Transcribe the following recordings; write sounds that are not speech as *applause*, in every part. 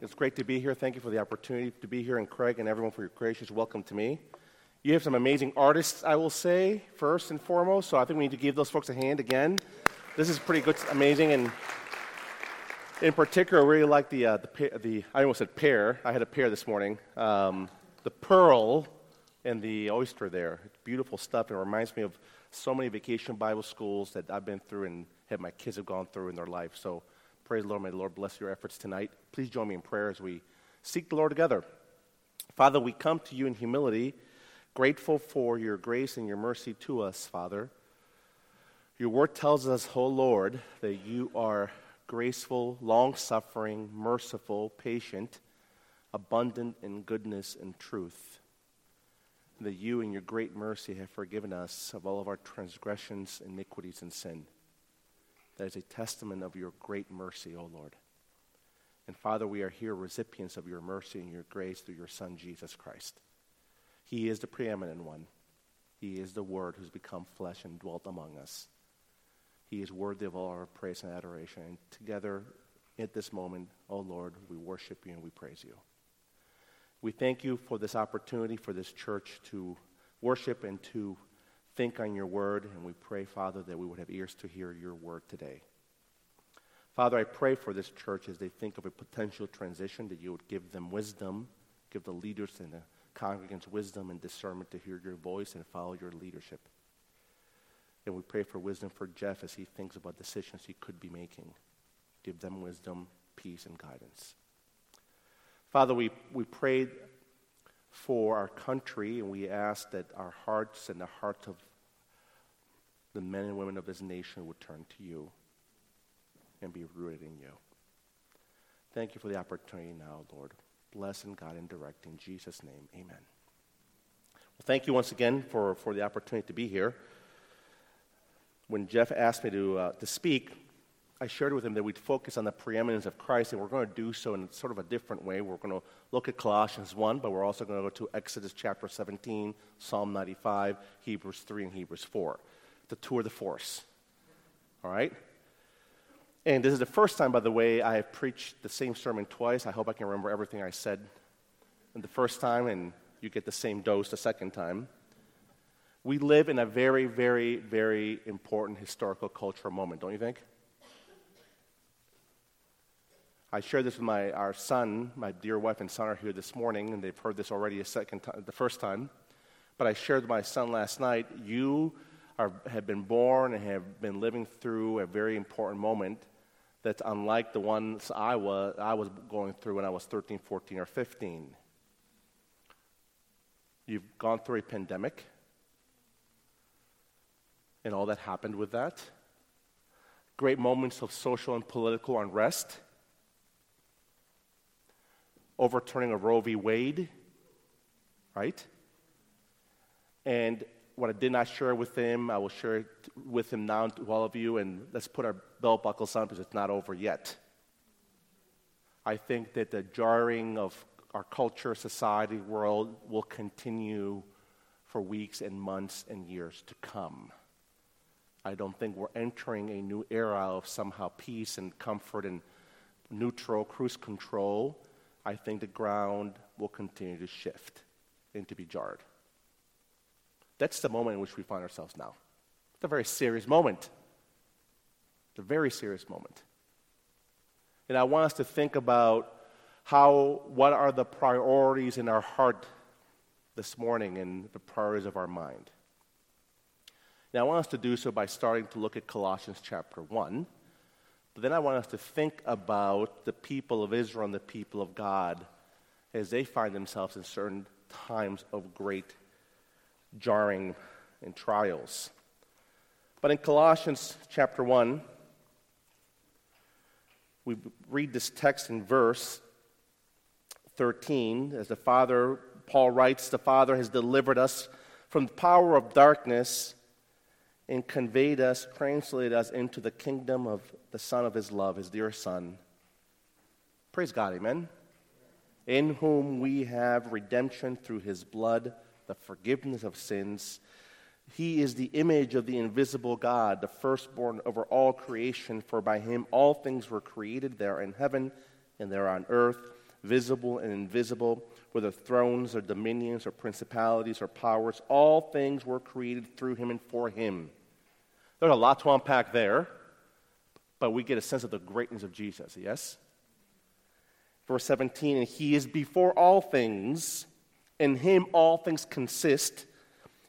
It's great to be here. Thank you for the opportunity to be here, and Craig and everyone for your gracious welcome to me. You have some amazing artists, I will say, first and foremost, so I think we need to give those folks a hand again. This is pretty good, amazing, and in particular, I really like the, uh, the, the, I almost said pear. I had a pear this morning. Um, the pearl and the oyster there. It's beautiful stuff. And it reminds me of so many vacation Bible schools that I've been through and have my kids have gone through in their life. So praise the Lord. May the Lord bless your efforts tonight. Please join me in prayer as we seek the Lord together. Father, we come to you in humility, grateful for your grace and your mercy to us, Father. Your word tells us, O oh Lord, that you are graceful, long suffering, merciful, patient, abundant in goodness and truth. That you, in your great mercy, have forgiven us of all of our transgressions, iniquities, and sin. That is a testament of your great mercy, O Lord. And Father, we are here recipients of your mercy and your grace through your Son, Jesus Christ. He is the preeminent one. He is the Word who's become flesh and dwelt among us. He is worthy of all our praise and adoration. And together, at this moment, O Lord, we worship you and we praise you. We thank you for this opportunity for this church to worship and to think on your word, and we pray, Father, that we would have ears to hear your word today. Father, I pray for this church as they think of a potential transition, that you would give them wisdom, give the leaders and the congregants wisdom and discernment to hear your voice and follow your leadership. And we pray for wisdom for Jeff as he thinks about decisions he could be making. Give them wisdom, peace, and guidance. Father, we, we prayed for our country, and we ask that our hearts and the hearts of the men and women of this nation would turn to you and be rooted in you. Thank you for the opportunity now, Lord. Bless and guide and direct in Jesus' name. Amen. Well, thank you once again for, for the opportunity to be here. When Jeff asked me to, uh, to speak, I shared with him that we'd focus on the preeminence of Christ, and we're going to do so in sort of a different way. We're going to look at Colossians 1, but we're also going to go to Exodus chapter 17, Psalm 95, Hebrews 3, and Hebrews 4. The tour de force. All right? And this is the first time, by the way, I have preached the same sermon twice. I hope I can remember everything I said the first time, and you get the same dose the second time. We live in a very, very, very important historical cultural moment, don't you think? I shared this with my, our son, my dear wife and son are here this morning, and they've heard this already a second time, the first time. But I shared with my son last night, you are, have been born and have been living through a very important moment that's unlike the ones I was, I was going through when I was 13, 14, or 15. You've gone through a pandemic and all that happened with that. Great moments of social and political unrest overturning of Roe v. Wade, right? And what I did not share with him, I will share it with him now to all of you, and let's put our belt buckles on because it's not over yet. I think that the jarring of our culture, society, world will continue for weeks and months and years to come. I don't think we're entering a new era of somehow peace and comfort and neutral cruise control. I think the ground will continue to shift and to be jarred. That's the moment in which we find ourselves now. It's a very serious moment. It's a very serious moment. And I want us to think about how, what are the priorities in our heart this morning and the priorities of our mind. Now, I want us to do so by starting to look at Colossians chapter 1 but then I want us to think about the people of Israel and the people of God as they find themselves in certain times of great jarring and trials. But in Colossians chapter 1, we read this text in verse 13 as the Father, Paul writes, the Father has delivered us from the power of darkness and conveyed us, translated us into the kingdom of the Son of His love, His dear Son. Praise God, amen. In whom we have redemption through His blood, the forgiveness of sins. He is the image of the invisible God, the firstborn over all creation, for by Him all things were created there in heaven and there on earth visible and invisible, whether thrones or dominions or principalities or powers, all things were created through him and for him. There's a lot to unpack there, but we get a sense of the greatness of Jesus, yes? Verse 17, and he is before all things, in him all things consist,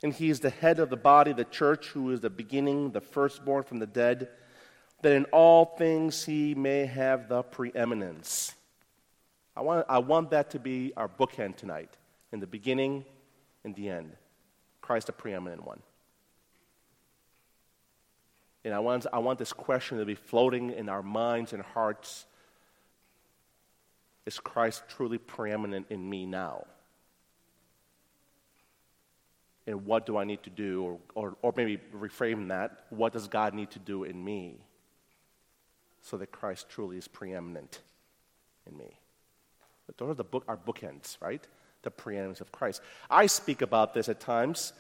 and he is the head of the body, the church, who is the beginning, the firstborn from the dead, that in all things he may have the preeminence. I want, I want that to be our bookend tonight. In the beginning, in the end. Christ, the preeminent one. And I want, I want this question to be floating in our minds and hearts Is Christ truly preeminent in me now? And what do I need to do? Or, or, or maybe reframe that what does God need to do in me so that Christ truly is preeminent in me? But Those are the book, our bookends, right? The preeminence of Christ. I speak about this at times.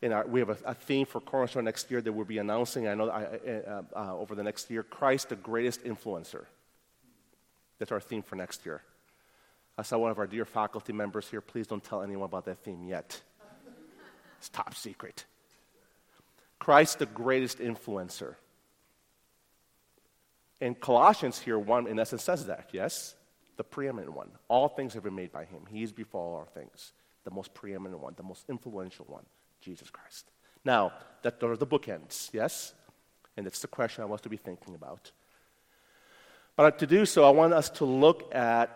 In our, we have a, a theme for Cornerstone next year that we'll be announcing. I know I, uh, uh, over the next year, Christ, the greatest influencer. That's our theme for next year. I saw one of our dear faculty members here. Please don't tell anyone about that theme yet. It's top secret. Christ, the greatest influencer. And Colossians here, one in essence says that, yes? the preeminent one. All things have been made by him. He is before all things, the most preeminent one, the most influential one, Jesus Christ. Now, that are the bookends, yes? And it's the question I want us to be thinking about. But to do so, I want us to look at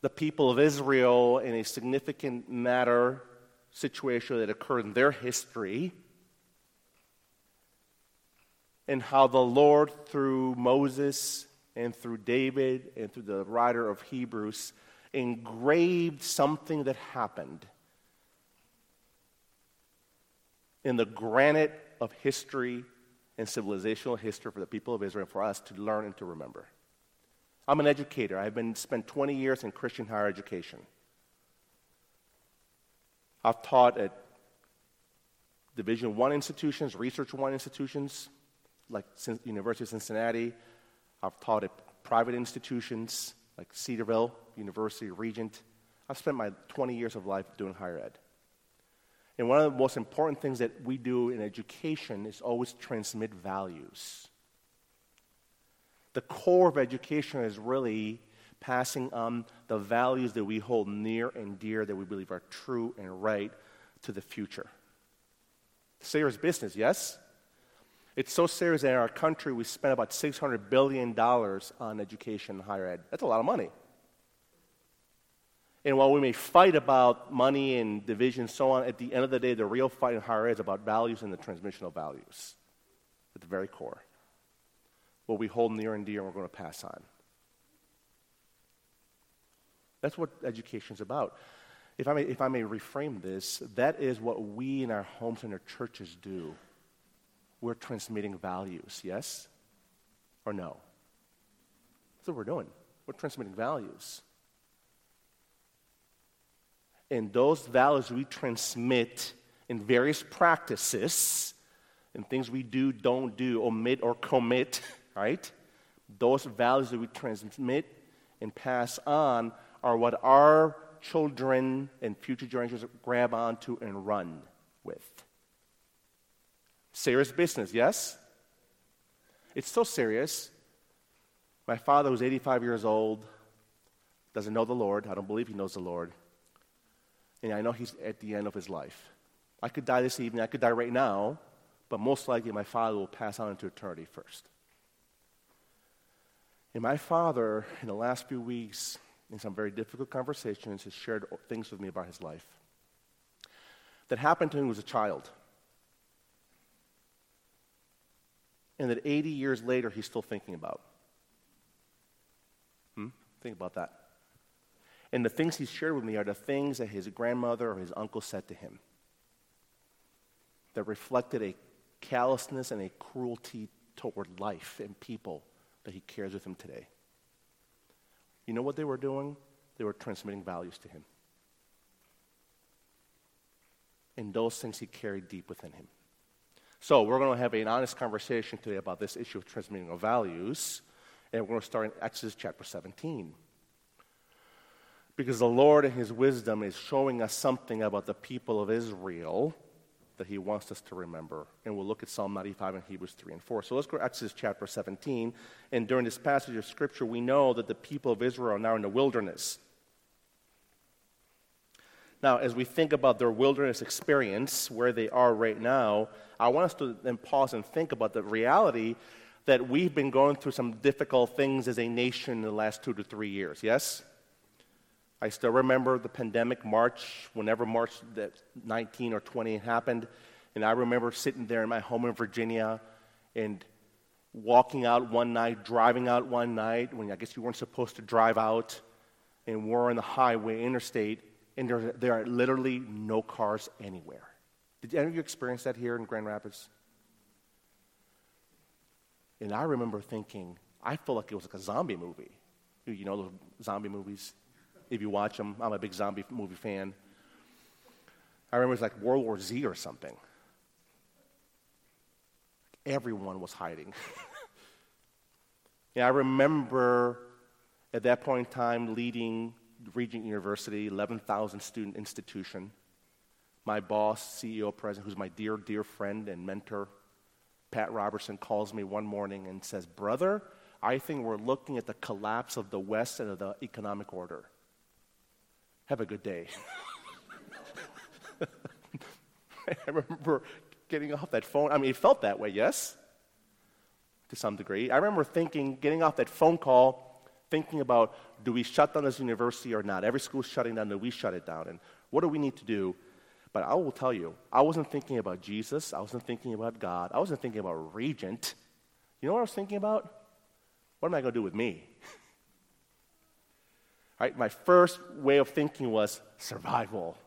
the people of Israel in a significant matter situation that occurred in their history and how the Lord, through Moses and through David and through the writer of Hebrews engraved something that happened in the granite of history and civilizational history for the people of Israel for us to learn and to remember. I'm an educator. I've been spent 20 years in Christian higher education. I've taught at Division One institutions, Research One institutions, like University of Cincinnati, I've taught at private institutions like Cedarville University, Regent. I've spent my 20 years of life doing higher ed. And one of the most important things that we do in education is always transmit values. The core of education is really passing on the values that we hold near and dear that we believe are true and right to the future. Serious business, yes? It's so serious that in our country we spend about $600 billion on education and higher ed. That's a lot of money. And while we may fight about money and division and so on, at the end of the day, the real fight in higher ed is about values and the transmission of values at the very core. What we hold near and dear and we're going to pass on. That's what education is about. If I, may, if I may reframe this, that is what we in our homes and our churches do we're transmitting values, yes or no? That's what we're doing. We're transmitting values. And those values we transmit in various practices, and things we do, don't do, omit, or commit, *laughs* right? Those values that we transmit and pass on are what our children and future generations grab onto and run with. Serious business, yes? It's so serious. My father, who's 85 years old, doesn't know the Lord. I don't believe he knows the Lord. And I know he's at the end of his life. I could die this evening, I could die right now, but most likely my father will pass on into eternity first. And my father, in the last few weeks, in some very difficult conversations, has shared things with me about his life that happened to him as a child. and that 80 years later he's still thinking about. Hmm? Think about that. And the things he shared with me are the things that his grandmother or his uncle said to him that reflected a callousness and a cruelty toward life and people that he carries with him today. You know what they were doing? They were transmitting values to him. And those things he carried deep within him. So, we're going to have an honest conversation today about this issue of transmitting of values, and we're going to start in Exodus chapter 17. Because the Lord, in His wisdom, is showing us something about the people of Israel that He wants us to remember. And we'll look at Psalm 95 and Hebrews 3 and 4. So let's go to Exodus chapter 17. And during this passage of Scripture, we know that the people of Israel are now in the wilderness. Now, as we think about their wilderness experience, where they are right now, I want us to then pause and think about the reality that we've been going through some difficult things as a nation in the last two to three years, yes? I still remember the pandemic March, whenever March 19 or 20 happened, and I remember sitting there in my home in Virginia and walking out one night, driving out one night when I guess you weren't supposed to drive out, and we're on the highway, interstate, and there, there are literally no cars anywhere. Did any of you experience that here in Grand Rapids? And I remember thinking, I felt like it was like a zombie movie. You know those zombie movies? If you watch them, I'm a big zombie movie fan. I remember it was like World War Z or something. Everyone was hiding. *laughs* yeah, I remember at that point in time leading Regent University, 11,000 student institution. My boss, CEO, president, who's my dear, dear friend and mentor, Pat Robertson, calls me one morning and says, Brother, I think we're looking at the collapse of the West and of the economic order. Have a good day. *laughs* I remember getting off that phone. I mean, it felt that way, yes? To some degree. I remember thinking, getting off that phone call, thinking about do we shut down this university or not? Every school's shutting down, do we shut it down? And what do we need to do? But I will tell you, I wasn't thinking about Jesus. I wasn't thinking about God. I wasn't thinking about Regent. You know what I was thinking about? What am I going to do with me? Right, my first way of thinking was survival,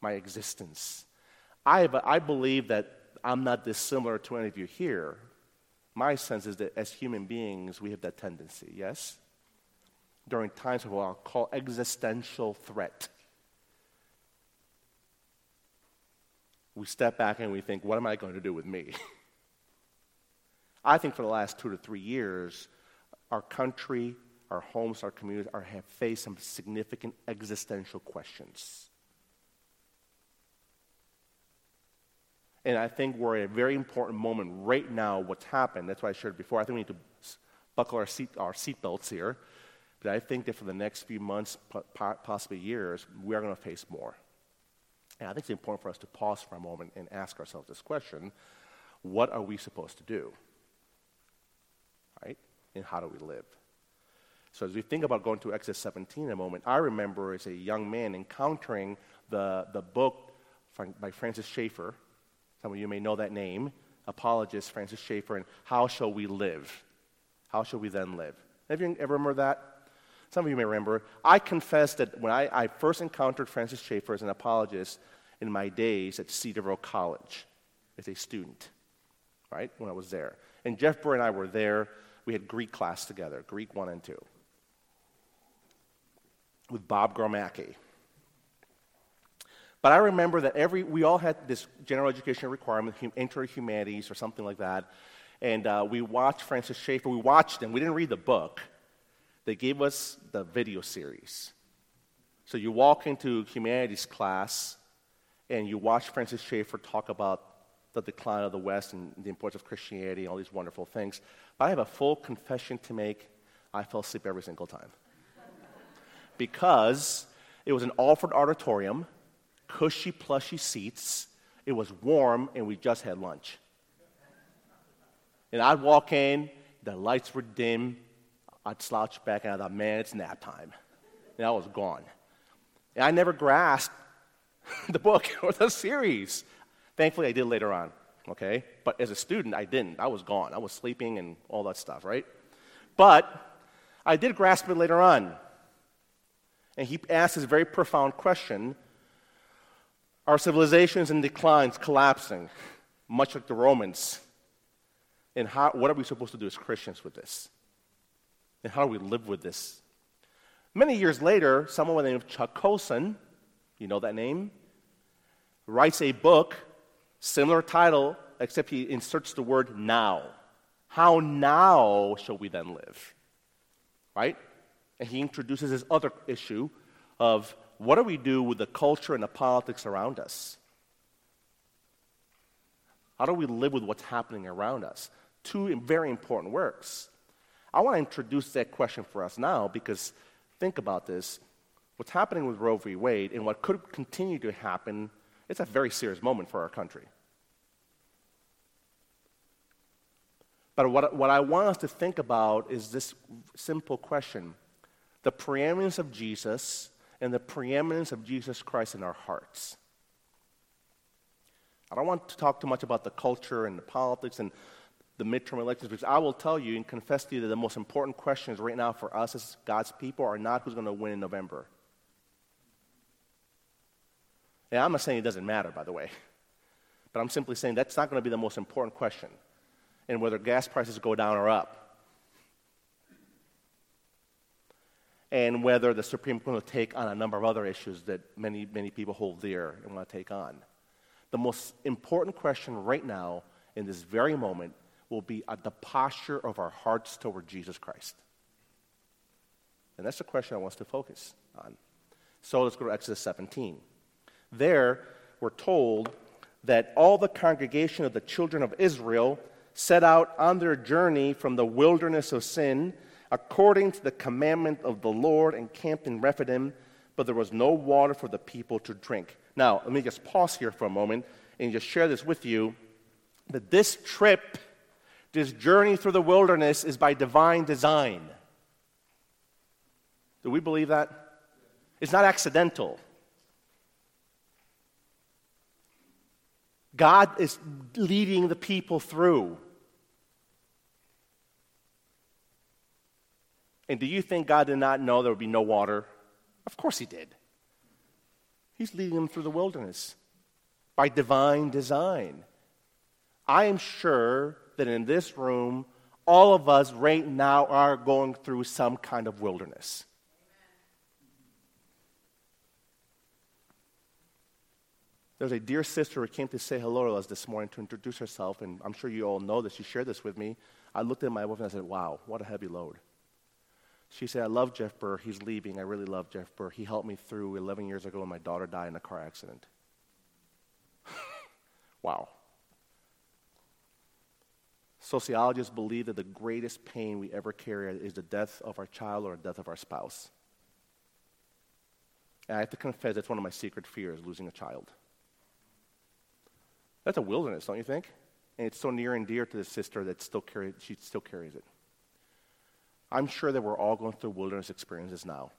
my existence. I, I believe that I'm not dissimilar to any of you here my sense is that as human beings, we have that tendency, yes? During times of what I'll call existential threat. We step back and we think, what am I going to do with me? *laughs* I think for the last two to three years, our country, our homes, our communities are, have faced some significant existential questions. And I think we're at a very important moment right now, what's happened. That's why I shared before. I think we need to buckle our, seat, our seatbelts here. But I think that for the next few months, possibly years, we are going to face more. And I think it's important for us to pause for a moment and ask ourselves this question what are we supposed to do? Right? And how do we live? So as we think about going to Exodus 17 in a moment, I remember as a young man encountering the, the book by Francis Schaeffer some of you may know that name, apologist Francis Schaeffer, and How Shall We Live? How shall we then live? Have you ever remember that? Some of you may remember. I confess that when I, I first encountered Francis Schaeffer as an apologist in my days at Cedarville College as a student, right, when I was there. And Jeff Burr and I were there. We had Greek class together, Greek 1 and 2, with Bob Gromacki. But I remember that every, we all had this general education requirement, intro humanities or something like that. And uh, we watched Francis Schaeffer. We watched him. We didn't read the book. They gave us the video series. So you walk into humanities class and you watch Francis Schaeffer talk about the decline of the West and the importance of Christianity and all these wonderful things. But I have a full confession to make. I fell asleep every single time. Because it was an Alford auditorium cushy, plushy seats. It was warm, and we just had lunch. And I'd walk in, the lights were dim. I'd slouch back, and I thought, man, it's nap time. And I was gone. And I never grasped *laughs* the book *laughs* or the series. Thankfully, I did later on, okay? But as a student, I didn't. I was gone. I was sleeping and all that stuff, right? But I did grasp it later on. And he asks this very profound question our civilization is in decline, collapsing, much like the Romans. And how, what are we supposed to do as Christians with this? And how do we live with this? Many years later, someone by the name of Chuck Colson, you know that name, writes a book, similar title, except he inserts the word now. How now shall we then live? Right? And he introduces this other issue of what do we do with the culture and the politics around us? How do we live with what's happening around us? Two very important works. I want to introduce that question for us now because think about this. What's happening with Roe v. Wade and what could continue to happen, it's a very serious moment for our country. But what, what I want us to think about is this simple question the preeminence of Jesus and the preeminence of Jesus Christ in our hearts. I don't want to talk too much about the culture and the politics and the midterm elections because I will tell you and confess to you that the most important questions right now for us as God's people are not who's going to win in November. And I'm not saying it doesn't matter, by the way, but I'm simply saying that's not going to be the most important question and whether gas prices go down or up. And whether the Supreme Court will take on a number of other issues that many, many people hold dear and want to take on. The most important question right now, in this very moment, will be at the posture of our hearts toward Jesus Christ. And that's the question I want us to focus on. So let's go to Exodus 17. There, we're told that all the congregation of the children of Israel set out on their journey from the wilderness of sin according to the commandment of the Lord and camped in Rephidim, but there was no water for the people to drink. Now, let me just pause here for a moment and just share this with you that this trip, this journey through the wilderness, is by divine design. Do we believe that? It's not accidental. God is leading the people through. And do you think God did not know there would be no water? Of course He did. He's leading them through the wilderness by divine design. I am sure that in this room, all of us right now are going through some kind of wilderness. There's a dear sister who came to say hello to us this morning to introduce herself, and I'm sure you all know this. She shared this with me. I looked at my wife and I said, Wow, what a heavy load. She said, I love Jeff Burr. He's leaving. I really love Jeff Burr. He helped me through 11 years ago when my daughter died in a car accident. *laughs* wow. Sociologists believe that the greatest pain we ever carry is the death of our child or the death of our spouse. And I have to confess, that's one of my secret fears losing a child. That's a wilderness, don't you think? And it's so near and dear to the sister that still carry, she still carries it. I'm sure that we're all going through wilderness experiences now.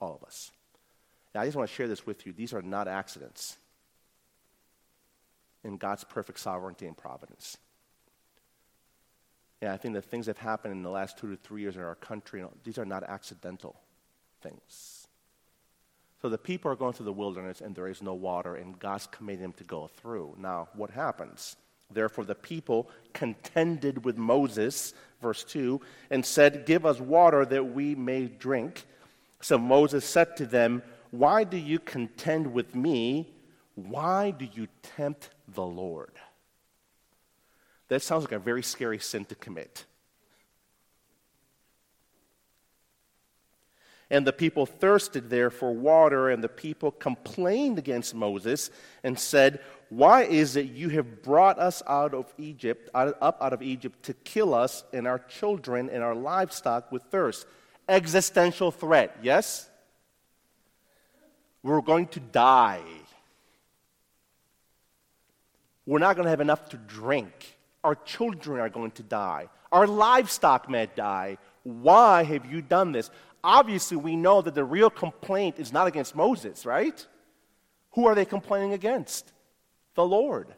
All of us. Now, I just want to share this with you. These are not accidents in God's perfect sovereignty and providence. Yeah, I think the things that have happened in the last two to three years in our country, these are not accidental things. So the people are going through the wilderness and there is no water, and God's commanding them to go through. Now, what happens? Therefore, the people contended with Moses, verse 2, and said, Give us water that we may drink. So Moses said to them, Why do you contend with me? Why do you tempt the Lord? That sounds like a very scary sin to commit. And the people thirsted there for water, and the people complained against Moses and said, Why is it you have brought us out of Egypt, out, up out of Egypt, to kill us and our children and our livestock with thirst? Existential threat, yes? We're going to die. We're not going to have enough to drink. Our children are going to die. Our livestock may die. Why have you done this? obviously we know that the real complaint is not against Moses, right? Who are they complaining against? The Lord.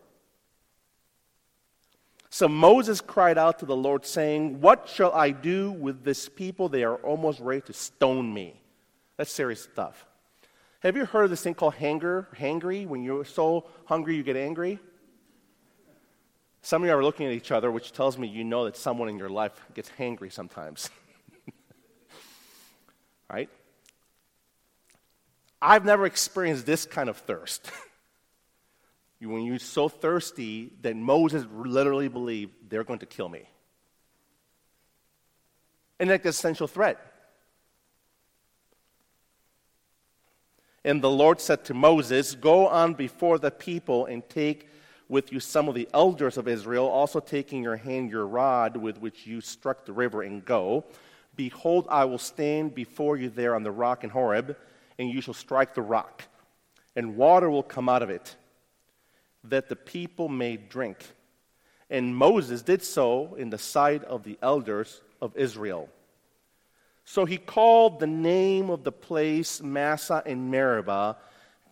So Moses cried out to the Lord, saying, What shall I do with this people? They are almost ready to stone me. That's serious stuff. Have you heard of this thing called hanger, hangry? When you're so hungry, you get angry? Some of you are looking at each other, which tells me you know that someone in your life gets hangry sometimes. *laughs* right? I've never experienced this kind of thirst. *laughs* when you're so thirsty that Moses literally believed they're going to kill me. And like the essential threat. And the Lord said to Moses, Go on before the people and take with you some of the elders of Israel, also taking your hand your rod with which you struck the river, and go. Behold, I will stand before you there on the rock in Horeb, and you shall strike the rock, and water will come out of it, that the people may drink. And Moses did so in the sight of the elders of Israel. So he called the name of the place Massah and Meribah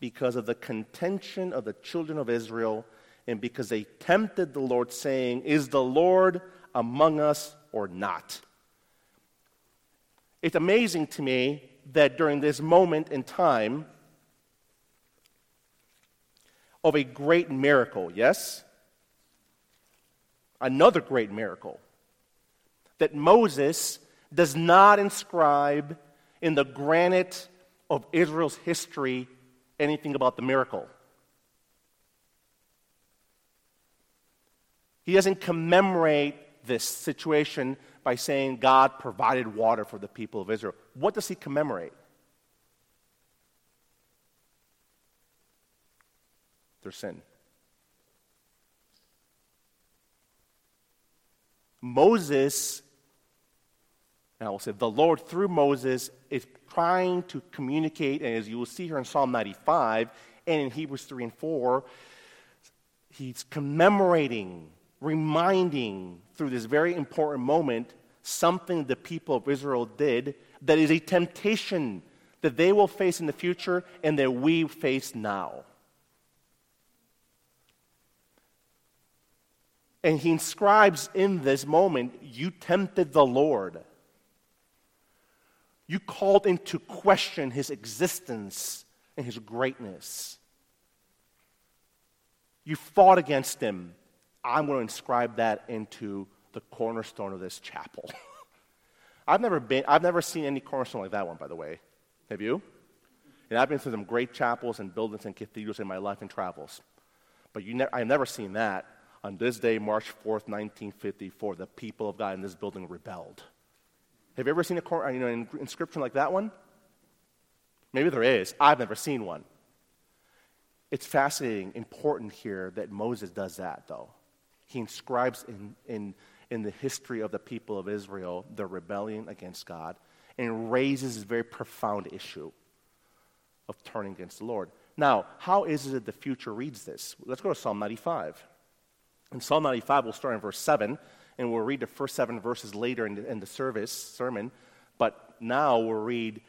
because of the contention of the children of Israel and because they tempted the Lord, saying, Is the Lord among us or not? It's amazing to me that during this moment in time of a great miracle, yes? Another great miracle, that Moses does not inscribe in the granite of Israel's history anything about the miracle. He doesn't commemorate this situation by saying God provided water for the people of Israel. What does he commemorate? Their sin. Moses, and I will say the Lord through Moses is trying to communicate, and as you will see here in Psalm 95 and in Hebrews 3 and 4, he's commemorating reminding through this very important moment something the people of Israel did that is a temptation that they will face in the future and that we face now. And he inscribes in this moment, You tempted the Lord. You called into question his existence and his greatness. You fought against him I'm going to inscribe that into the cornerstone of this chapel. *laughs* I've never been, I've never seen any cornerstone like that one, by the way. Have you? And I've been through some great chapels and buildings and cathedrals in my life and travels. But you ne- I've never seen that. On this day, March 4th, 1954, the people of God in this building rebelled. Have you ever seen a you know, an inscription like that one? Maybe there is. I've never seen one. It's fascinating, important here that Moses does that, though he inscribes in, in, in the history of the people of Israel their rebellion against God and raises this very profound issue of turning against the Lord. Now, how is it that the future reads this? Let's go to Psalm 95. In Psalm 95, we'll start in verse 7, and we'll read the first seven verses later in the, in the service, sermon. But now we'll read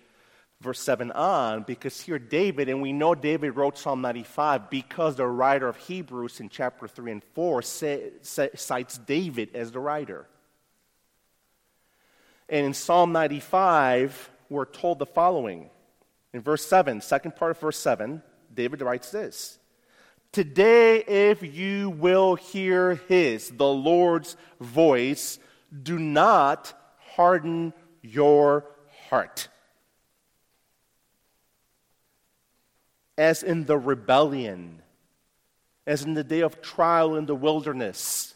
verse 7 on because here David, and we know David wrote Psalm 95 because the writer of Hebrews in chapter 3 and 4 say, say, cites David as the writer. And in Psalm 95, we're told the following. In verse 7, second part of verse 7, David writes this Today, if you will hear his, the Lord's voice, do not harden your heart as in the rebellion, as in the day of trial in the wilderness,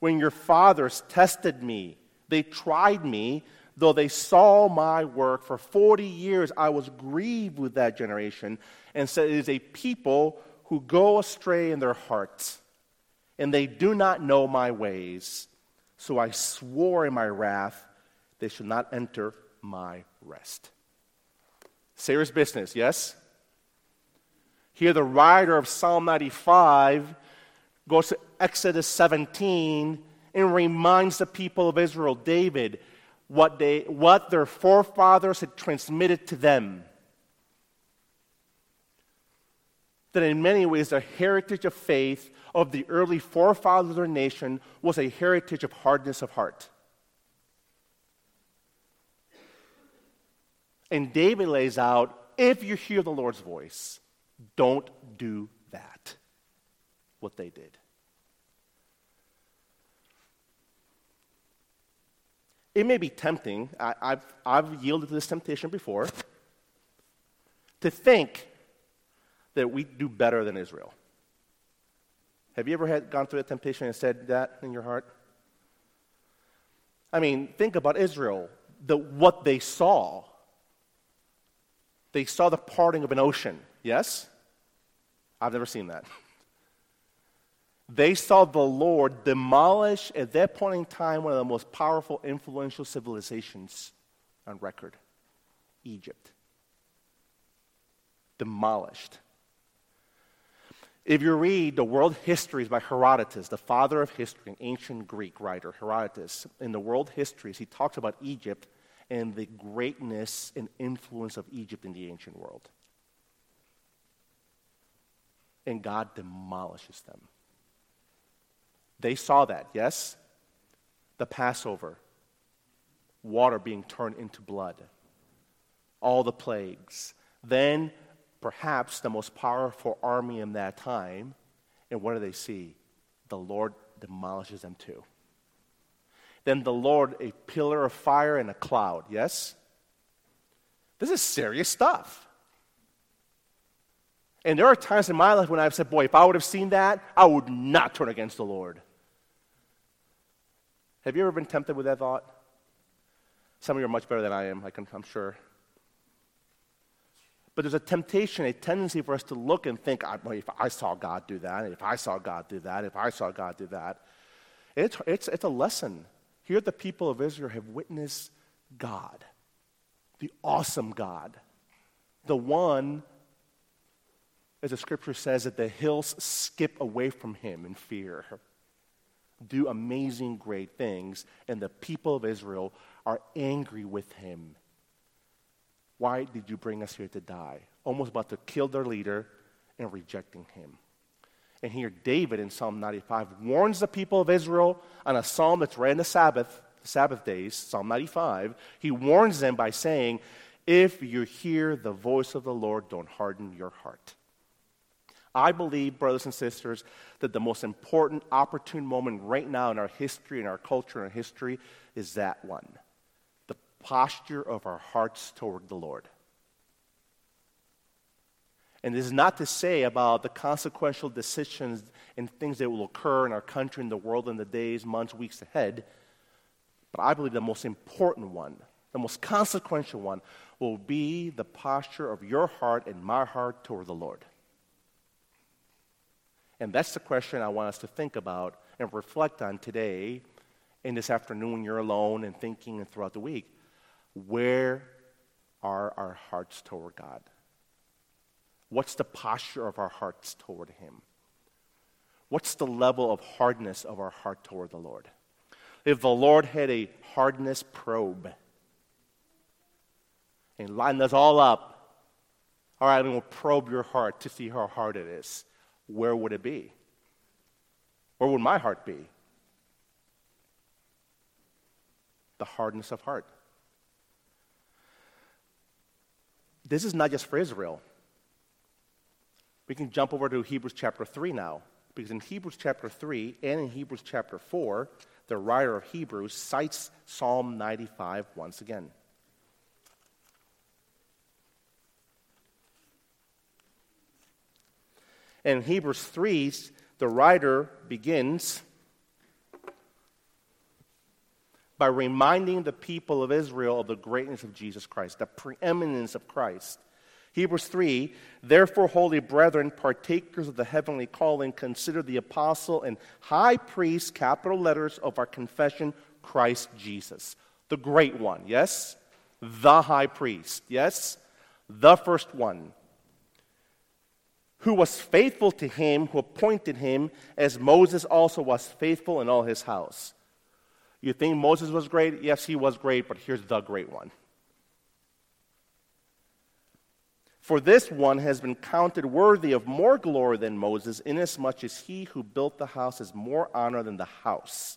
when your fathers tested me. They tried me, though they saw my work. For 40 years I was grieved with that generation, and said, It is a people who go astray in their hearts, and they do not know my ways. So I swore in my wrath, they should not enter my rest. Serious business, yes? Here, the writer of Psalm 95 goes to Exodus 17 and reminds the people of Israel, David, what, they, what their forefathers had transmitted to them. That in many ways, the heritage of faith of the early forefathers of their nation was a heritage of hardness of heart. And David lays out if you hear the Lord's voice, don't do that, what they did. It may be tempting, I, have I've yielded to this temptation before, to think that we do better than Israel. Have you ever had, gone through a temptation and said that in your heart? I mean, think about Israel, the, what they saw They saw the parting of an ocean. Yes? I've never seen that. They saw the Lord demolish, at that point in time, one of the most powerful, influential civilizations on record Egypt. Demolished. If you read the world histories by Herodotus, the father of history, an ancient Greek writer, Herodotus, in the world histories, he talks about Egypt and the greatness and influence of Egypt in the ancient world. And God demolishes them. They saw that, yes? The Passover, water being turned into blood, all the plagues. Then perhaps the most powerful army in that time. And what do they see? The Lord demolishes them too. Then the Lord, a pillar of fire and a cloud. Yes? This is serious stuff. And there are times in my life when I've said, boy, if I would have seen that, I would not turn against the Lord. Have you ever been tempted with that thought? Some of you are much better than I am, I can, I'm sure. But there's a temptation, a tendency for us to look and think, if I saw God do that, if I saw God do that, if I saw God do that. It's, it's, it's a lesson. Here, the people of Israel have witnessed God, the awesome God, the one, as the scripture says, that the hills skip away from him in fear, do amazing, great things, and the people of Israel are angry with him why did you bring us here to die? Almost about to kill their leader and rejecting him. And here, David in Psalm 95 warns the people of Israel on a psalm that's read in the Sabbath, Sabbath days, Psalm 95. He warns them by saying, If you hear the voice of the Lord, don't harden your heart. I believe, brothers and sisters, that the most important, opportune moment right now in our history, in our culture and history, is that one posture of our hearts toward the Lord. And this is not to say about the consequential decisions and things that will occur in our country and the world in the days, months, weeks ahead. But I believe the most important one, the most consequential one, will be the posture of your heart and my heart toward the Lord. And that's the question I want us to think about and reflect on today and this afternoon you're alone and thinking and throughout the week. Where are our hearts toward God? What's the posture of our hearts toward Him? What's the level of hardness of our heart toward the Lord? If the Lord had a hardness probe and lined us all up, all right, going to probe your heart to see how hard it is. Where would it be? Where would my heart be? The hardness of heart. This is not just for Israel. We can jump over to Hebrews chapter 3 now, because in Hebrews chapter 3 and in Hebrews chapter 4, the writer of Hebrews cites Psalm 95 once again. In Hebrews 3, the writer begins by reminding the people of Israel of the greatness of Jesus Christ, the preeminence of Christ. Hebrews 3 Therefore, holy brethren, partakers of the heavenly calling, consider the apostle and high priest, capital letters of our confession, Christ Jesus. The great one, yes? The high priest, yes? The first one. Who was faithful to him who appointed him, as Moses also was faithful in all his house. You think Moses was great? Yes, he was great, but here's the great one. For this one has been counted worthy of more glory than Moses, inasmuch as he who built the house is more honor than the house.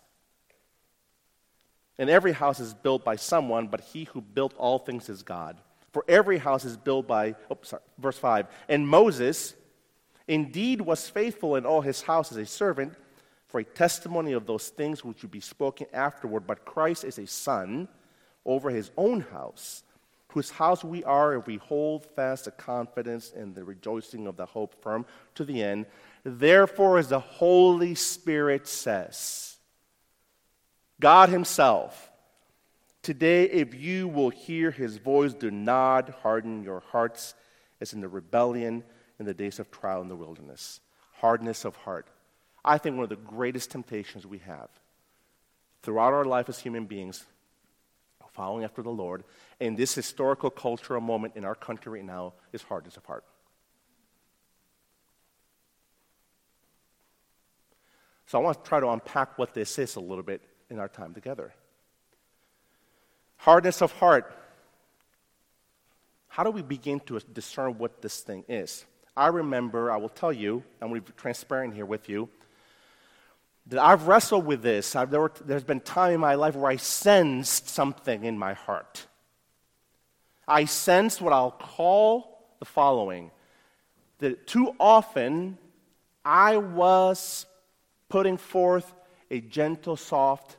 And every house is built by someone, but he who built all things is God. For every house is built by, oh, sorry, verse 5. And Moses indeed was faithful in all his house as a servant for a testimony of those things which would be spoken afterward. But Christ is a son over his own house, whose house we are if we hold fast the confidence and the rejoicing of the hope firm to the end. Therefore, as the Holy Spirit says, God Himself, Today, if you will hear his voice, do not harden your hearts as in the rebellion in the days of trial in the wilderness. Hardness of heart. I think one of the greatest temptations we have throughout our life as human beings, following after the Lord, in this historical cultural moment in our country right now, is hardness of heart. So I want to try to unpack what this is a little bit in our time together. Hardness of heart. How do we begin to discern what this thing is? I remember, I will tell you, to be transparent here with you, that I've wrestled with this. I've, there there's been time in my life where I sensed something in my heart. I sensed what I'll call the following that too often I was putting forth a gentle, soft,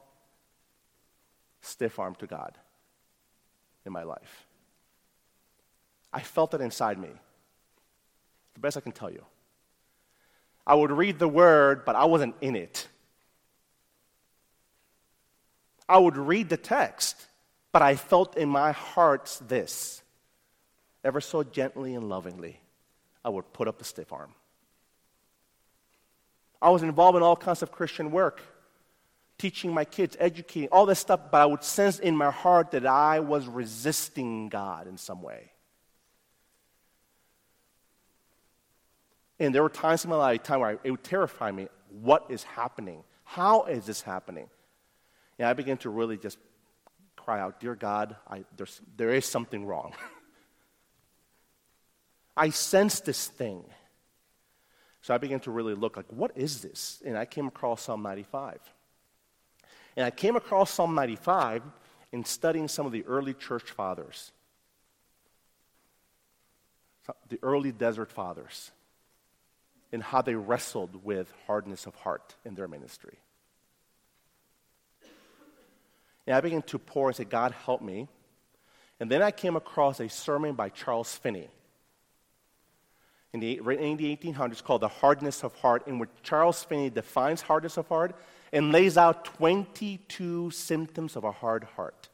stiff arm to God in my life. I felt it inside me. The best I can tell you. I would read the word, but I wasn't in it. I would read the text, but I felt in my heart this. Ever so gently and lovingly, I would put up a stiff arm. I was involved in all kinds of Christian work, teaching my kids, educating, all this stuff, but I would sense in my heart that I was resisting God in some way. And there were times in my life, time where it would terrify me. What is happening? How is this happening? And I began to really just cry out, Dear God, I, there is something wrong. *laughs* I sense this thing. So I began to really look like, what is this? And I came across Psalm 95. And I came across Psalm 95 in studying some of the early church fathers, the early desert fathers, and how they wrestled with hardness of heart in their ministry. And I began to pour and say, God, help me. And then I came across a sermon by Charles Finney in the, in the 1800s called The Hardness of Heart, in which Charles Finney defines hardness of heart and lays out 22 symptoms of a hard heart.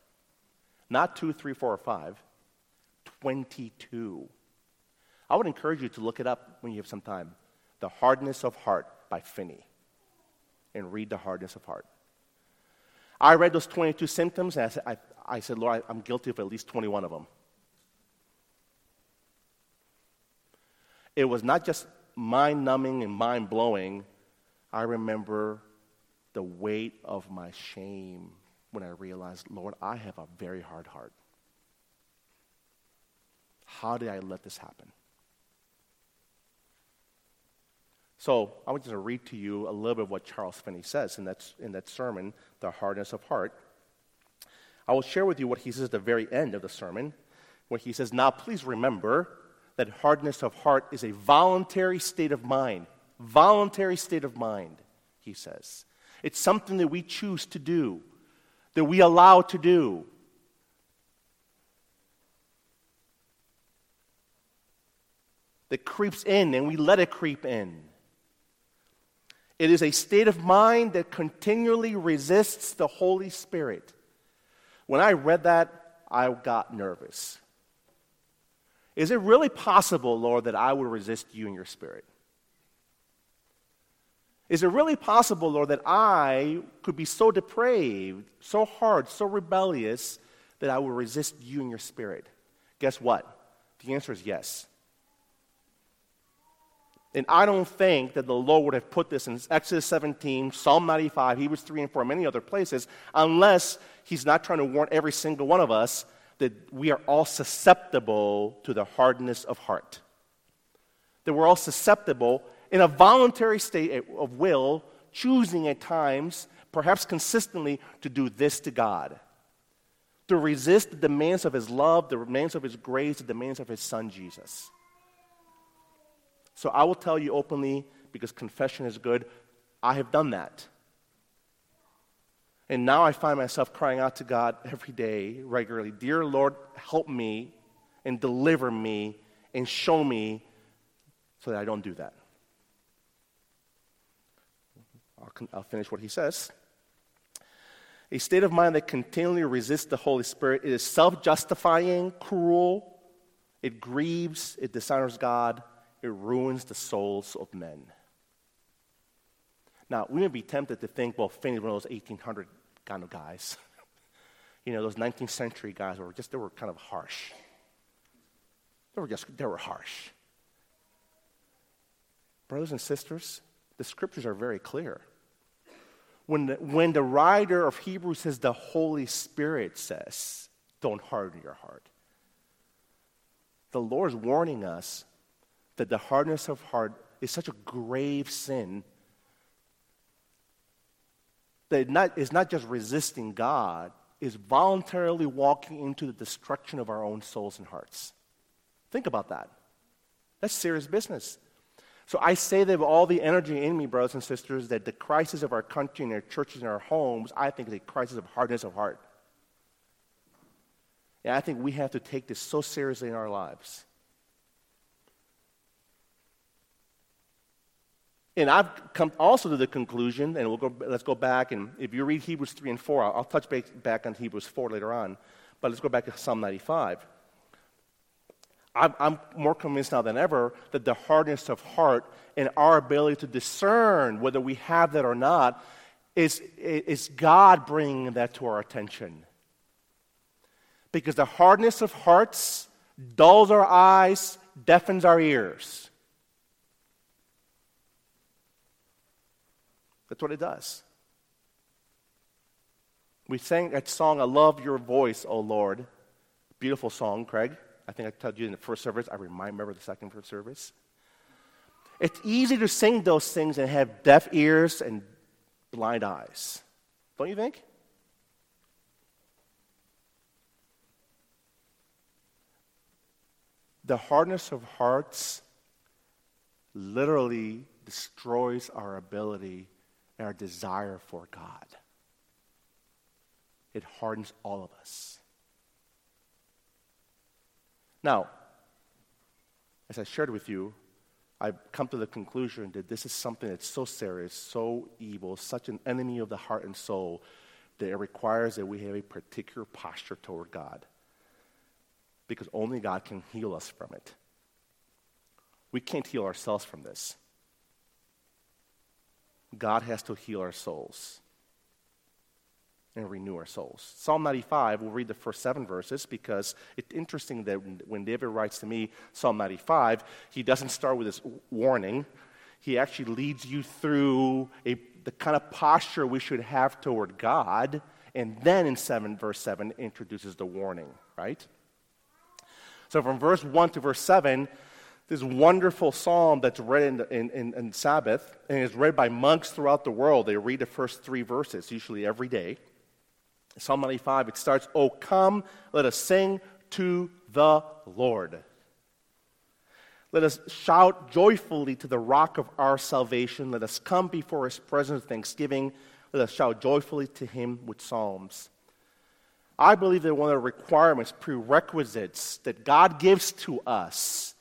Not two, three, four, or five, 22. I would encourage you to look it up when you have some time. The Hardness of Heart by Finney. And read The Hardness of Heart. I read those 22 symptoms and I said, I, I said Lord, I'm guilty of at least 21 of them. It was not just mind numbing and mind blowing. I remember the weight of my shame when I realized, Lord, I have a very hard heart. How did I let this happen? So I want to read to you a little bit of what Charles Finney says in that, in that sermon, The Hardness of Heart. I will share with you what he says at the very end of the sermon, where he says, Now please remember that hardness of heart is a voluntary state of mind. Voluntary state of mind, he says. It's something that we choose to do, that we allow to do. That creeps in and we let it creep in. It is a state of mind that continually resists the Holy Spirit. When I read that, I got nervous. Is it really possible, Lord, that I would resist you in your spirit? Is it really possible, Lord, that I could be so depraved, so hard, so rebellious that I would resist you in your spirit? Guess what? The answer is yes. And I don't think that the Lord would have put this in Exodus 17, Psalm 95, Hebrews 3 and 4, many other places, unless He's not trying to warn every single one of us that we are all susceptible to the hardness of heart. That we're all susceptible in a voluntary state of will, choosing at times, perhaps consistently, to do this to God. To resist the demands of His love, the demands of His grace, the demands of His Son Jesus. So I will tell you openly, because confession is good, I have done that. And now I find myself crying out to God every day, regularly Dear Lord, help me and deliver me and show me so that I don't do that. I'll, finish what he says. A state of mind that continually resists the Holy Spirit. It is self justifying, cruel, it grieves, it dishonors God, it ruins the souls of men. Now, we may be tempted to think, well, Finney's one of those 1800 kind of guys. *laughs* you know, those 19th century guys were just, they were kind of harsh. They were just, they were harsh. Brothers and sisters, the scriptures are very clear. When the, when the writer of Hebrews says the Holy Spirit says, don't harden your heart. The Lord is warning us that the hardness of heart is such a grave sin that it not, is not just resisting God, is voluntarily walking into the destruction of our own souls and hearts. Think about that. That's serious business. So I say that with all the energy in me, brothers and sisters, that the crisis of our country and our churches and our homes, I think is a crisis of hardness of heart. And I think we have to take this so seriously in our lives. And I've come also to the conclusion, and we'll go, let's go back, and if you read Hebrews 3 and 4, I'll, I'll touch back on Hebrews 4 later on, but let's go back to Psalm 95. I'm, I'm more convinced now than ever that the hardness of heart and our ability to discern whether we have that or not is, is God bringing that to our attention. Because the hardness of hearts dulls our eyes, deafens our ears. That's what it does. We sang that song, I love your voice, O Lord. Beautiful song, Craig. I think I told you in the first service. I remember the second first service. It's easy to sing those things and have deaf ears and blind eyes. Don't you think? The hardness of hearts literally destroys our ability and our desire for God. It hardens all of us. Now, as I shared with you, I've come to the conclusion that this is something that's so serious, so evil, such an enemy of the heart and soul, that it requires that we have a particular posture toward God. Because only God can heal us from it. We can't heal ourselves from this. God has to heal our souls and renew our souls. Psalm 95, we'll read the first seven verses because it's interesting that when David writes to me Psalm 95, he doesn't start with this warning. He actually leads you through a, the kind of posture we should have toward God, and then in 7, verse 7, introduces the warning, right? So from verse 1 to verse 7, this wonderful psalm that's read in, in, in, in, Sabbath and is read by monks throughout the world. They read the first three verses, usually every day. Psalm 95, it starts, Oh, come, let us sing to the Lord. Let us shout joyfully to the rock of our salvation. Let us come before his presence with thanksgiving. Let us shout joyfully to him with psalms. I believe that one of the requirements, prerequisites that God gives to us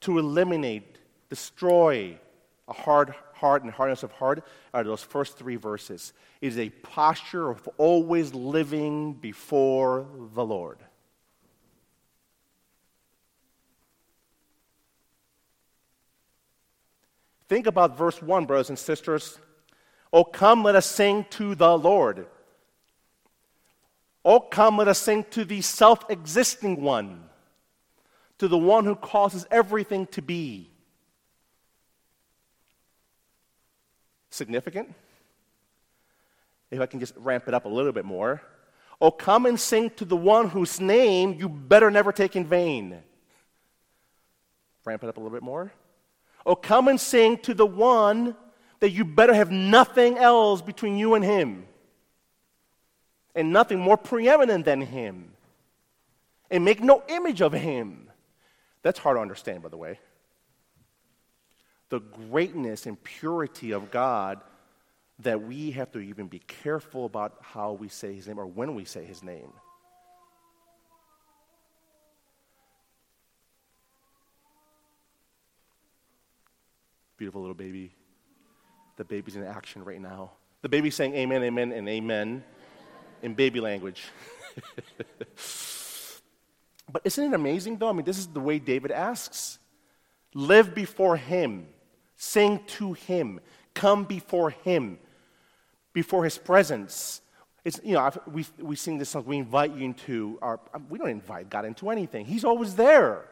to eliminate, destroy a hard heart and hardness of heart are those first three verses. It is a posture of always living before the Lord. Think about verse 1, brothers and sisters. Oh, come, let us sing to the Lord. Oh, come, let us sing to the self existing one to the one who causes everything to be. Significant? If I can just ramp it up a little bit more. Oh, come and sing to the one whose name you better never take in vain. Ramp it up a little bit more. Oh, come and sing to the one that you better have nothing else between you and him. And nothing more preeminent than him. And make no image of him. That's hard to understand, by the way. The greatness and purity of God that we have to even be careful about how we say his name or when we say his name. Beautiful little baby. The baby's in action right now. The baby's saying amen, amen, and amen. in baby language. *laughs* but isn't it amazing, though? I mean, this is the way David asks live before Him, sing to Him, come before Him, before His presence. It's, you know, we, we sing this song, we invite you into our, we don't invite God into anything. He's always there.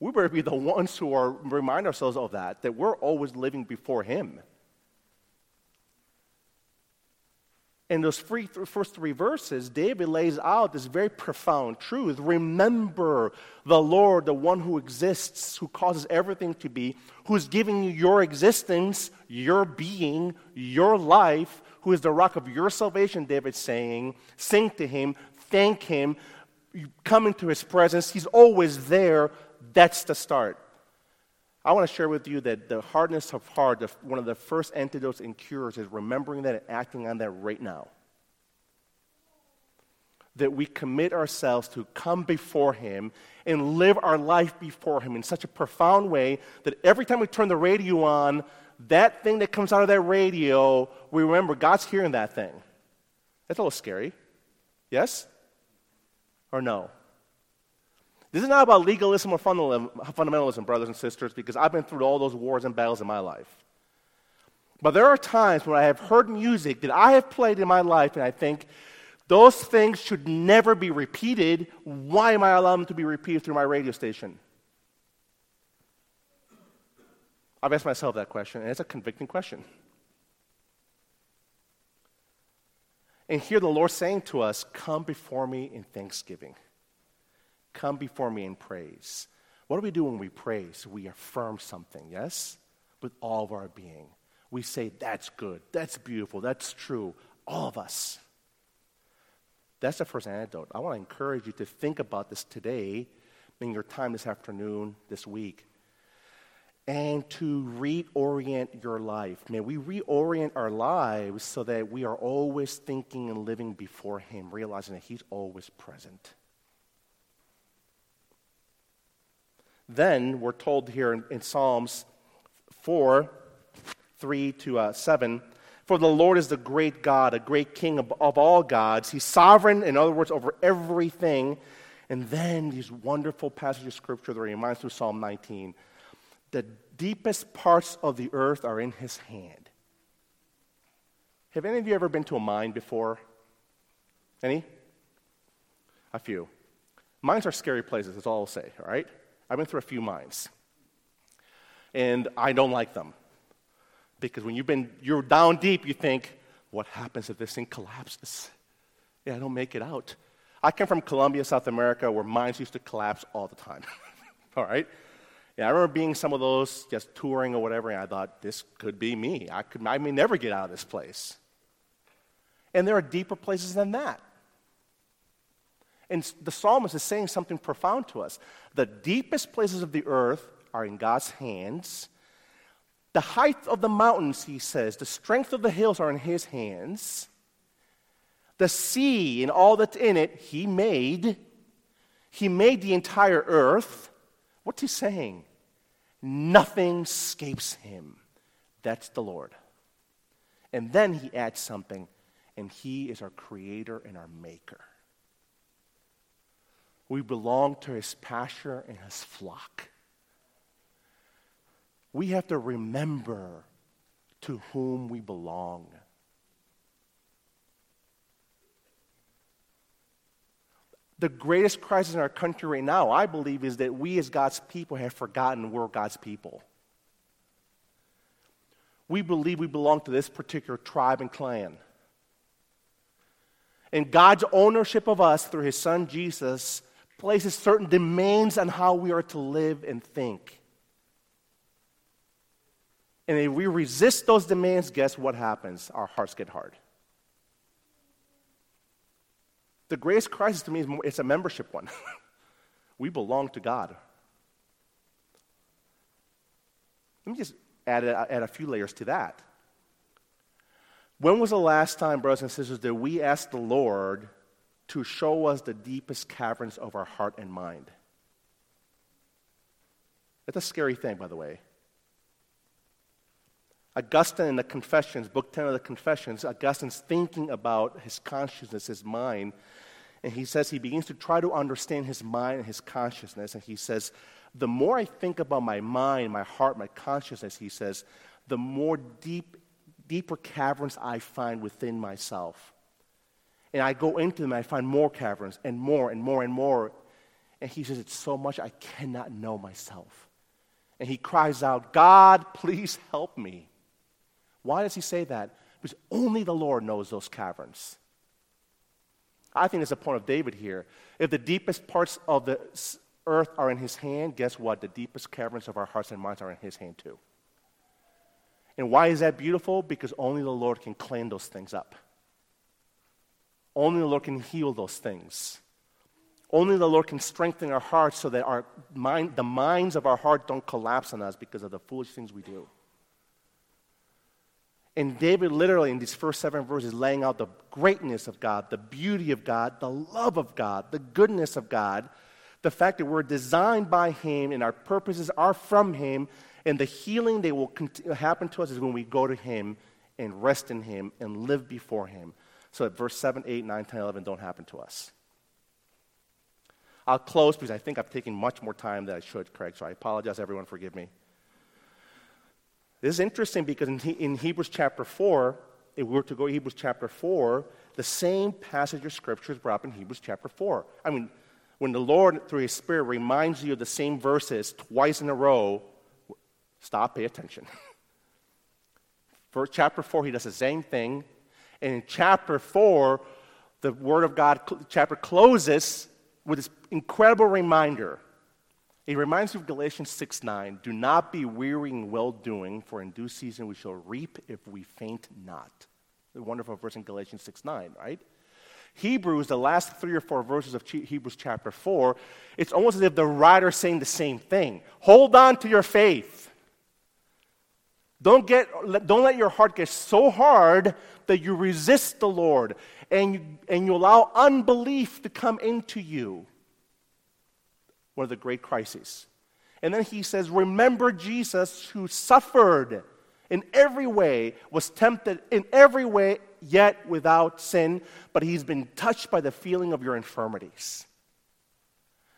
We better be the ones who are remind ourselves of that, that we're always living before Him. In those first three verses, David lays out this very profound truth. Remember the Lord, the one who exists, who causes everything to be, who's giving you your existence, your being, your life, who is the rock of your salvation, David's saying. Sing to him, thank him, come into his presence. He's always there. That's the start. I want to share with you that the hardness of heart, one of the first antidotes and cures is remembering that and acting on that right now. That we commit ourselves to come before Him and live our life before Him in such a profound way that every time we turn the radio on, that thing that comes out of that radio, we remember God's hearing that thing. That's a little scary. Yes? Or no? This is not about legalism or fundamentalism, brothers and sisters, because I've been through all those wars and battles in my life. But there are times when I have heard music that I have played in my life, and I think those things should never be repeated. Why am I allowing them to be repeated through my radio station? I've asked myself that question, and it's a convicting question. And here the Lord saying to us, Come before me in thanksgiving come before me in praise. What do we do when we praise? We affirm something, yes? With all of our being. We say, that's good, that's beautiful, that's true. All of us. That's the first antidote. I want to encourage you to think about this today, in your time this afternoon, this week, and to reorient your life. May we reorient our lives so that we are always thinking and living before Him, realizing that He's always present. Then we're told here in, in Psalms 4 3 to uh, 7 For the Lord is the great God, a great king of, of all gods. He's sovereign, in other words, over everything. And then these wonderful passages of scripture that reminds me of Psalm 19. The deepest parts of the earth are in his hand. Have any of you ever been to a mine before? Any? A few. Mines are scary places, that's all I'll say, all right? I've been through a few mines. And I don't like them. Because when you've been, you're down deep, you think, what happens if this thing collapses? Yeah, I don't make it out. I come from Colombia, South America, where mines used to collapse all the time. *laughs* all right? Yeah, I remember being some of those, just touring or whatever, and I thought, this could be me. I, could, I may never get out of this place. And there are deeper places than that. And the psalmist is saying something profound to us. The deepest places of the earth are in God's hands. The height of the mountains, he says, the strength of the hills are in his hands. The sea and all that's in it, he made. He made the entire earth. What's he saying? Nothing escapes him. That's the Lord. And then he adds something, and he is our creator and our maker. We belong to his pasture and his flock. We have to remember to whom we belong. The greatest crisis in our country right now, I believe, is that we as God's people have forgotten we're God's people. We believe we belong to this particular tribe and clan. And God's ownership of us through his son Jesus places certain demands on how we are to live and think. And if we resist those demands, guess what happens? Our hearts get hard. The greatest crisis to me is more, it's a membership one. *laughs* we belong to God. Let me just add a, add a few layers to that. When was the last time, brothers and sisters, that we asked the Lord to show us the deepest caverns of our heart and mind. That's a scary thing, by the way. Augustine in the Confessions, book 10 of the Confessions, Augustine's thinking about his consciousness, his mind, and he says he begins to try to understand his mind and his consciousness. And he says, The more I think about my mind, my heart, my consciousness, he says, the more deep, deeper caverns I find within myself. And I go into them and I find more caverns and more and more and more. And he says, It's so much I cannot know myself. And he cries out, God, please help me. Why does he say that? Because only the Lord knows those caverns. I think it's the point of David here. If the deepest parts of the earth are in his hand, guess what? The deepest caverns of our hearts and minds are in his hand too. And why is that beautiful? Because only the Lord can clean those things up. Only the Lord can heal those things. Only the Lord can strengthen our hearts so that our mind, the minds of our heart don't collapse on us because of the foolish things we do. And David, literally, in these first seven verses, laying out the greatness of God, the beauty of God, the love of God, the goodness of God, the fact that we're designed by Him and our purposes are from Him, and the healing that will happen to us is when we go to Him and rest in Him and live before Him. So that verse 7, 8, 9, 10, 11 don't happen to us. I'll close because I think I've taken much more time than I should, Craig, so I apologize, everyone, forgive me. This is interesting because in, in Hebrews chapter 4, if we were to go to Hebrews chapter 4, the same passage of scripture is brought up in Hebrews chapter 4. I mean, when the Lord, through His Spirit, reminds you of the same verses twice in a row, stop, pay attention. *laughs* For chapter 4, He does the same thing. And in chapter 4, the Word of God chapter closes with this incredible reminder. It reminds you of Galatians 6 9. Do not be weary in well doing, for in due season we shall reap if we faint not. The wonderful verse in Galatians 6 9, right? Hebrews, the last three or four verses of Hebrews chapter 4, it's almost as if the writer is saying the same thing. Hold on to your faith. Don't, get, don't let your heart get so hard that you resist the Lord and you, and you allow unbelief to come into you. One of the great crises. And then he says, Remember Jesus who suffered in every way, was tempted in every way, yet without sin, but he's been touched by the feeling of your infirmities.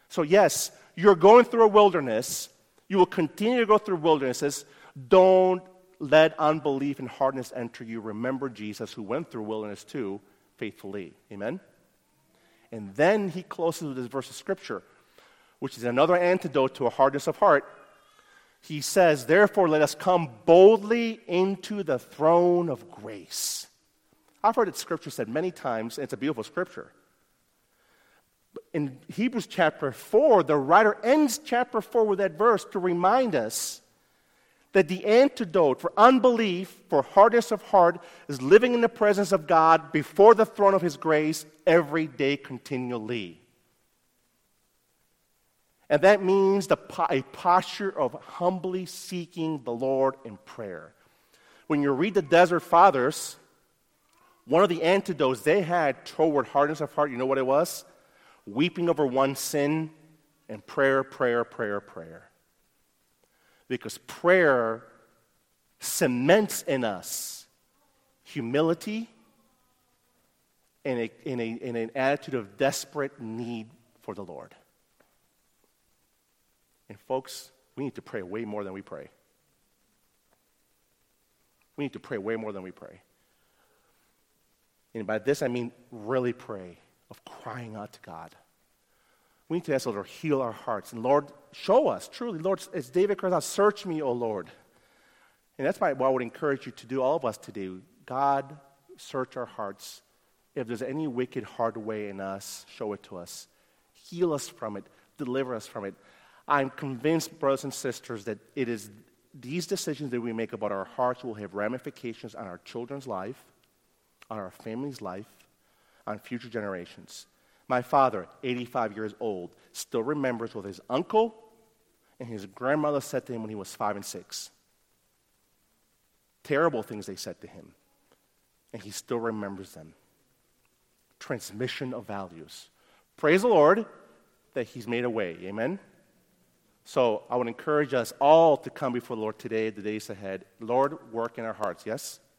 So, yes, you're going through a wilderness. You will continue to go through wildernesses. Don't let unbelief and hardness enter you. Remember Jesus, who went through wilderness too, faithfully. Amen? And then he closes with this verse of scripture, which is another antidote to a hardness of heart. He says, Therefore, let us come boldly into the throne of grace. I've heard it scripture said many times, and it's a beautiful scripture. In Hebrews chapter 4, the writer ends chapter 4 with that verse to remind us that the antidote for unbelief, for hardness of heart, is living in the presence of God before the throne of His grace every day continually. And that means the, a posture of humbly seeking the Lord in prayer. When you read the Desert Fathers, one of the antidotes they had toward hardness of heart, you know what it was? Weeping over one sin and prayer, prayer, prayer, prayer. Because prayer cements in us humility and, a, in, a, in an attitude of desperate need for the Lord. And, folks, we need to pray way more than we pray. We need to pray way more than we pray. And by this, I mean really pray, of crying out to God. We need to ask the Lord to heal our hearts. And Lord, show us, truly, Lord, as David cries out, search me, O Lord. And that's why I would encourage you to do, all of us to do. God, search our hearts. If there's any wicked, hard way in us, show it to us. Heal us from it, deliver us from it. I'm convinced, brothers and sisters, that it is these decisions that we make about our hearts will have ramifications on our children's life, on our family's life, on future generations. My father, 85 years old, still remembers what his uncle and his grandmother said to him when he was five and six. Terrible things they said to him. And he still remembers them. Transmission of values. Praise the Lord that he's made a way. Amen? So I would encourage us all to come before the Lord today, the days ahead. Lord, work in our hearts, yes?